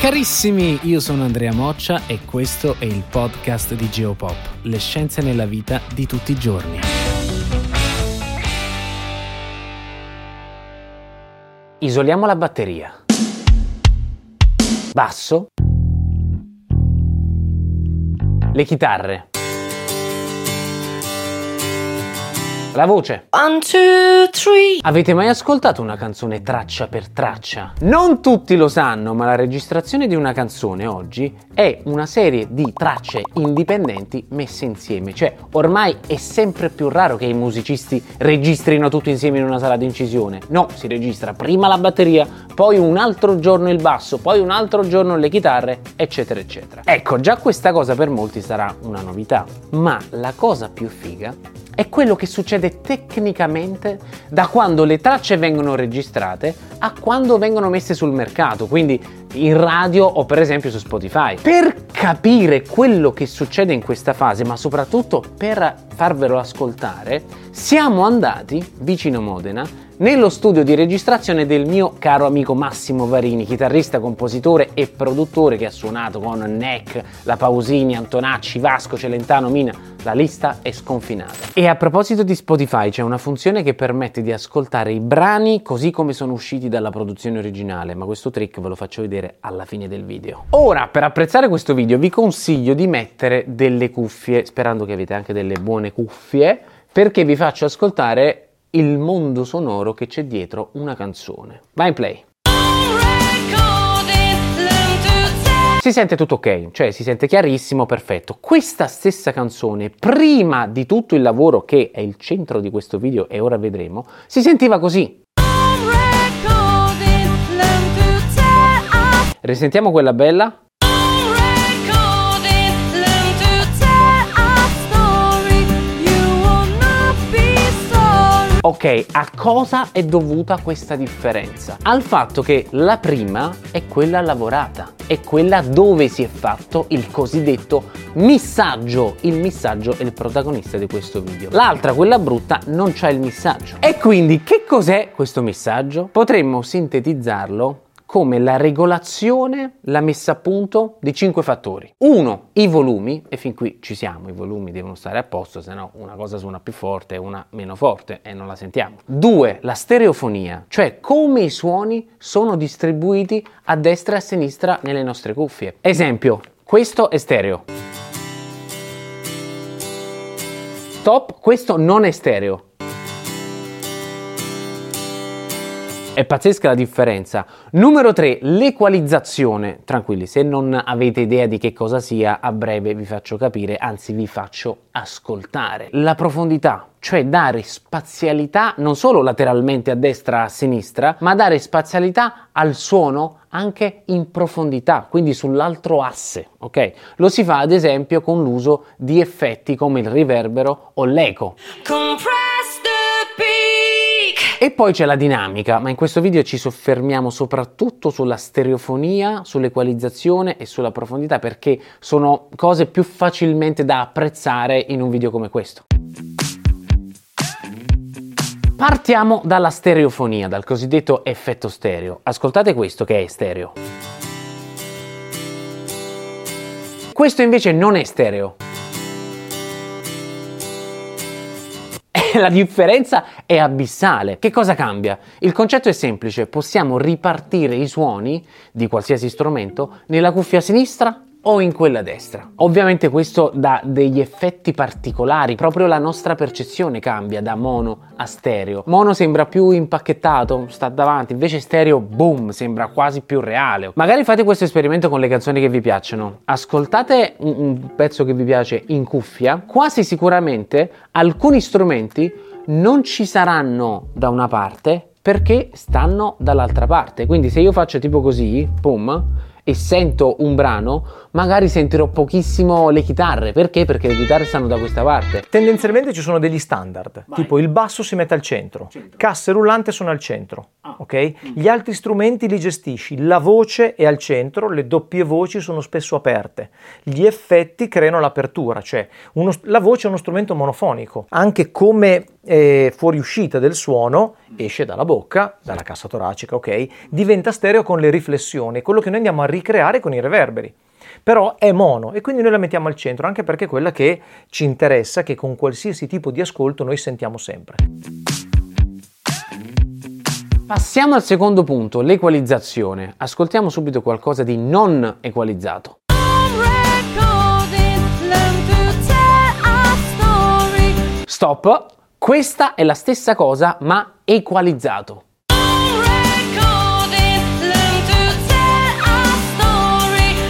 Carissimi, io sono Andrea Moccia e questo è il podcast di Geopop, le scienze nella vita di tutti i giorni. Isoliamo la batteria. Basso. Le chitarre. La voce. One, two, three. Avete mai ascoltato una canzone traccia per traccia? Non tutti lo sanno, ma la registrazione di una canzone oggi è una serie di tracce indipendenti messe insieme. Cioè, ormai è sempre più raro che i musicisti registrino tutto insieme in una sala di incisione. No, si registra prima la batteria, poi un altro giorno il basso, poi un altro giorno le chitarre, eccetera, eccetera. Ecco, già questa cosa per molti sarà una novità. Ma la cosa più figa è quello che succede tecnicamente da quando le tracce vengono registrate a quando vengono messe sul mercato, quindi in radio o per esempio su Spotify. Per capire quello che succede in questa fase, ma soprattutto per farvelo ascoltare, siamo andati vicino Modena nello studio di registrazione del mio caro amico Massimo Varini, chitarrista, compositore e produttore che ha suonato con Neck, La Pausini, Antonacci, Vasco, Celentano, Mina, la lista è sconfinata. E a proposito di Spotify c'è una funzione che permette di ascoltare i brani così come sono usciti dalla produzione originale, ma questo trick ve lo faccio vedere alla fine del video. Ora, per apprezzare questo video vi consiglio di mettere delle cuffie, sperando che avete anche delle buone cuffie, perché vi faccio ascoltare il mondo sonoro che c'è dietro una canzone. Vai in play. Si sente tutto ok, cioè si sente chiarissimo, perfetto. Questa stessa canzone, prima di tutto il lavoro che è il centro di questo video e ora vedremo, si sentiva così. Risentiamo quella bella? Ok, a cosa è dovuta questa differenza? Al fatto che la prima è quella lavorata, è quella dove si è fatto il cosiddetto missaggio. Il missaggio è il protagonista di questo video. L'altra, quella brutta, non c'ha il missaggio. E quindi che cos'è questo missaggio? Potremmo sintetizzarlo come la regolazione, la messa a punto di cinque fattori. Uno, i volumi, e fin qui ci siamo, i volumi devono stare a posto, se no una cosa suona più forte e una meno forte e non la sentiamo. Due, la stereofonia, cioè come i suoni sono distribuiti a destra e a sinistra nelle nostre cuffie. Esempio, questo è stereo. Top, questo non è stereo. È pazzesca la differenza. Numero 3, l'equalizzazione. Tranquilli, se non avete idea di che cosa sia, a breve vi faccio capire, anzi vi faccio ascoltare. La profondità, cioè dare spazialità non solo lateralmente a destra e a sinistra, ma dare spazialità al suono anche in profondità, quindi sull'altro asse, ok? Lo si fa ad esempio con l'uso di effetti come il riverbero o l'eco. Compress the e poi c'è la dinamica, ma in questo video ci soffermiamo soprattutto sulla stereofonia, sull'equalizzazione e sulla profondità perché sono cose più facilmente da apprezzare in un video come questo. Partiamo dalla stereofonia, dal cosiddetto effetto stereo. Ascoltate questo che è stereo. Questo invece non è stereo. la differenza è abissale. Che cosa cambia? Il concetto è semplice, possiamo ripartire i suoni di qualsiasi strumento nella cuffia sinistra o in quella destra. Ovviamente questo dà degli effetti particolari, proprio la nostra percezione cambia da mono a stereo. Mono sembra più impacchettato, sta davanti, invece stereo, boom, sembra quasi più reale. Magari fate questo esperimento con le canzoni che vi piacciono. Ascoltate un pezzo che vi piace in cuffia, quasi sicuramente alcuni strumenti non ci saranno da una parte perché stanno dall'altra parte. Quindi se io faccio tipo così, pum, e sento un brano, magari sentirò pochissimo le chitarre. Perché? Perché le chitarre stanno da questa parte. Tendenzialmente ci sono degli standard, Vai. tipo il basso si mette al centro, Centro. casse rullante sono al centro, Ah. ok? Gli altri strumenti li gestisci, la voce è al centro, le doppie voci sono spesso aperte, gli effetti creano l'apertura, cioè uno- la voce è uno strumento monofonico, anche come eh, fuoriuscita del suono esce dalla bocca, dalla cassa toracica, ok? Diventa stereo con le riflessioni, quello che noi andiamo a ricreare con i reverberi però è mono e quindi noi la mettiamo al centro anche perché è quella che ci interessa, che con qualsiasi tipo di ascolto noi sentiamo sempre. Passiamo al secondo punto, l'equalizzazione. Ascoltiamo subito qualcosa di non equalizzato. Stop. Questa è la stessa cosa ma equalizzato.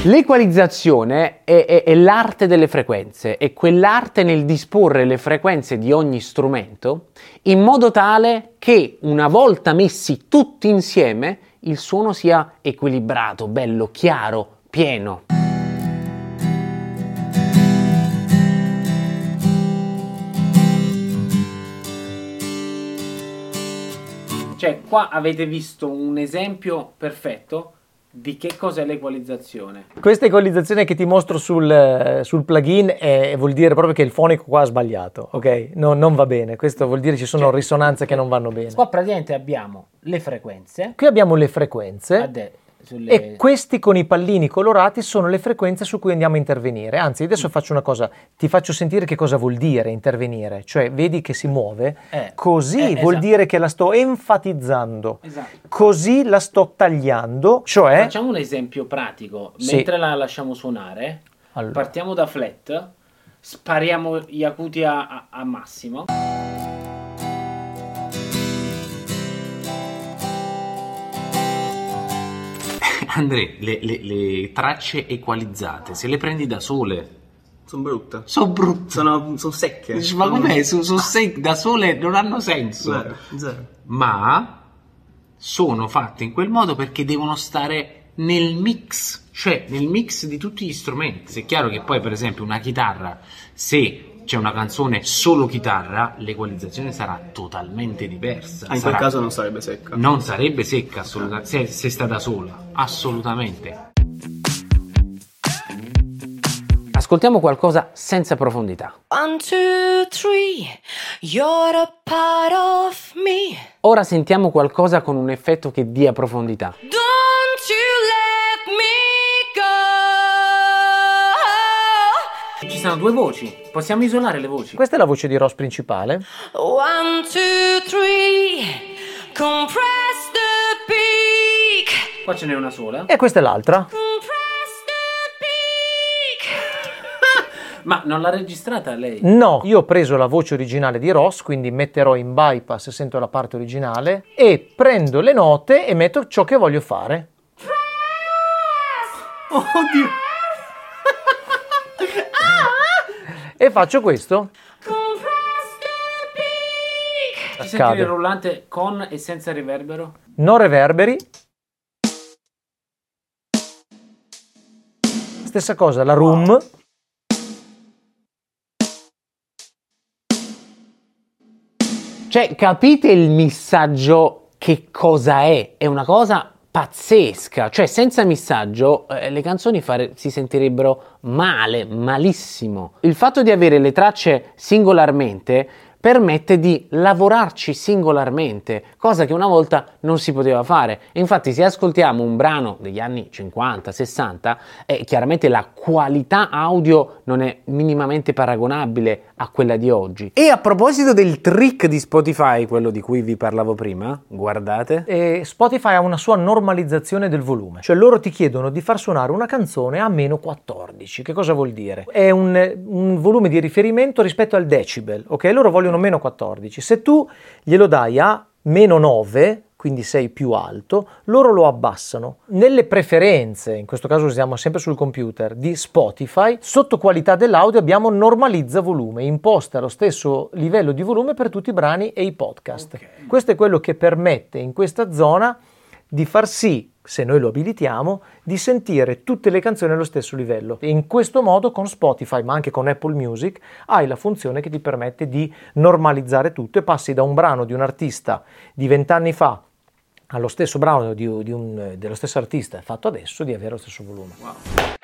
L'equalizzazione è, è- è l'arte delle frequenze, è quell'arte nel disporre le frequenze di ogni strumento in modo tale che una volta messi tutti insieme il suono sia equilibrato, bello, chiaro, pieno. Cioè, qua avete visto un esempio perfetto di che cos'è l'equalizzazione. Questa equalizzazione che ti mostro sul, eh, sul plugin è- vuol dire proprio che il fonico qua ha sbagliato, ok? No, non va bene, questo vuol dire ci sono Cioè, risonanze che non vanno bene. Qua praticamente abbiamo le frequenze Qui abbiamo le frequenze. a de- sulle- E questi con i pallini colorati sono le frequenze su cui andiamo a intervenire. Anzi, adesso faccio una cosa, ti faccio sentire che cosa vuol dire intervenire. Cioè, vedi che si muove, Eh, così eh, vuol esatto. dire che la sto enfatizzando, Esatto. così la sto tagliando, cioè... Facciamo un esempio pratico. Sì. Mentre la lasciamo suonare, Allora. partiamo da flat, spariamo gli acuti a, a- a massimo. Andrea, le, le- le tracce equalizzate, se le prendi da sole, Sono brutte. sono brutte. Sono, sono secche. Dici, Ma com'è? Su, su sec- da sole non hanno senso. Zero, zero. ma sono fatte in quel modo perché devono stare nel mix, cioè nel mix di tutti gli strumenti. È chiaro che poi, per esempio, una chitarra, se c'è una canzone solo chitarra, l'equalizzazione sarà totalmente diversa. Ah, in quel Sarà- caso non sarebbe secca. non sarebbe secca assolutamente, se, se sta da sola, assolutamente. Ascoltiamo qualcosa senza profondità. One, two, three. You're a part of me. Ora sentiamo qualcosa con un effetto che dia profondità. Don't you let me sono due voci, possiamo isolare le voci. Questa è la voce di Ross principale. One, two, three. Compress the peak. Qua ce n'è una sola. E questa è l'altra. Compress the peak. Ma non l'ha registrata lei? No, io ho preso la voce originale di Ross, quindi metterò in bypass, sento la parte originale, e prendo le note e metto ciò che voglio fare. Oddio! E faccio questo. Senti il rullante con e senza riverbero? No reverberi. Stessa cosa, la room. Cioè, capite il messaggio che cosa è? È una cosa pazzesca. Cioè, senza messaggio eh, le canzoni fare- si sentirebbero male, malissimo. Il fatto di avere le tracce singolarmente permette di lavorarci singolarmente, cosa che una volta non si poteva fare. E infatti, se ascoltiamo un brano degli anni 50, 60, eh, chiaramente la qualità audio non è minimamente paragonabile a quella di oggi. E a proposito del trick di Spotify, quello di cui vi parlavo prima, guardate. E Spotify ha una sua normalizzazione del volume, cioè loro ti chiedono di far suonare una canzone a meno 14. Che cosa vuol dire? È un, un volume di riferimento rispetto al decibel, ok? Loro vogliono meno 14. Se tu glielo dai a meno 9, quindi sei più alto, loro lo abbassano. Nelle preferenze, in questo caso usiamo sempre sul computer, di Spotify, sotto qualità dell'audio abbiamo normalizza volume, imposta lo stesso livello di volume per tutti i brani e i podcast. Okay. Questo è quello che permette in questa zona di far sì se noi lo abilitiamo, di sentire tutte le canzoni allo stesso livello. E in questo modo con Spotify, ma anche con Apple Music, hai la funzione che ti permette di normalizzare tutto e passi da un brano di un artista di vent'anni fa allo stesso brano di, di un, dello stesso artista fatto adesso di avere lo stesso volume. Wow.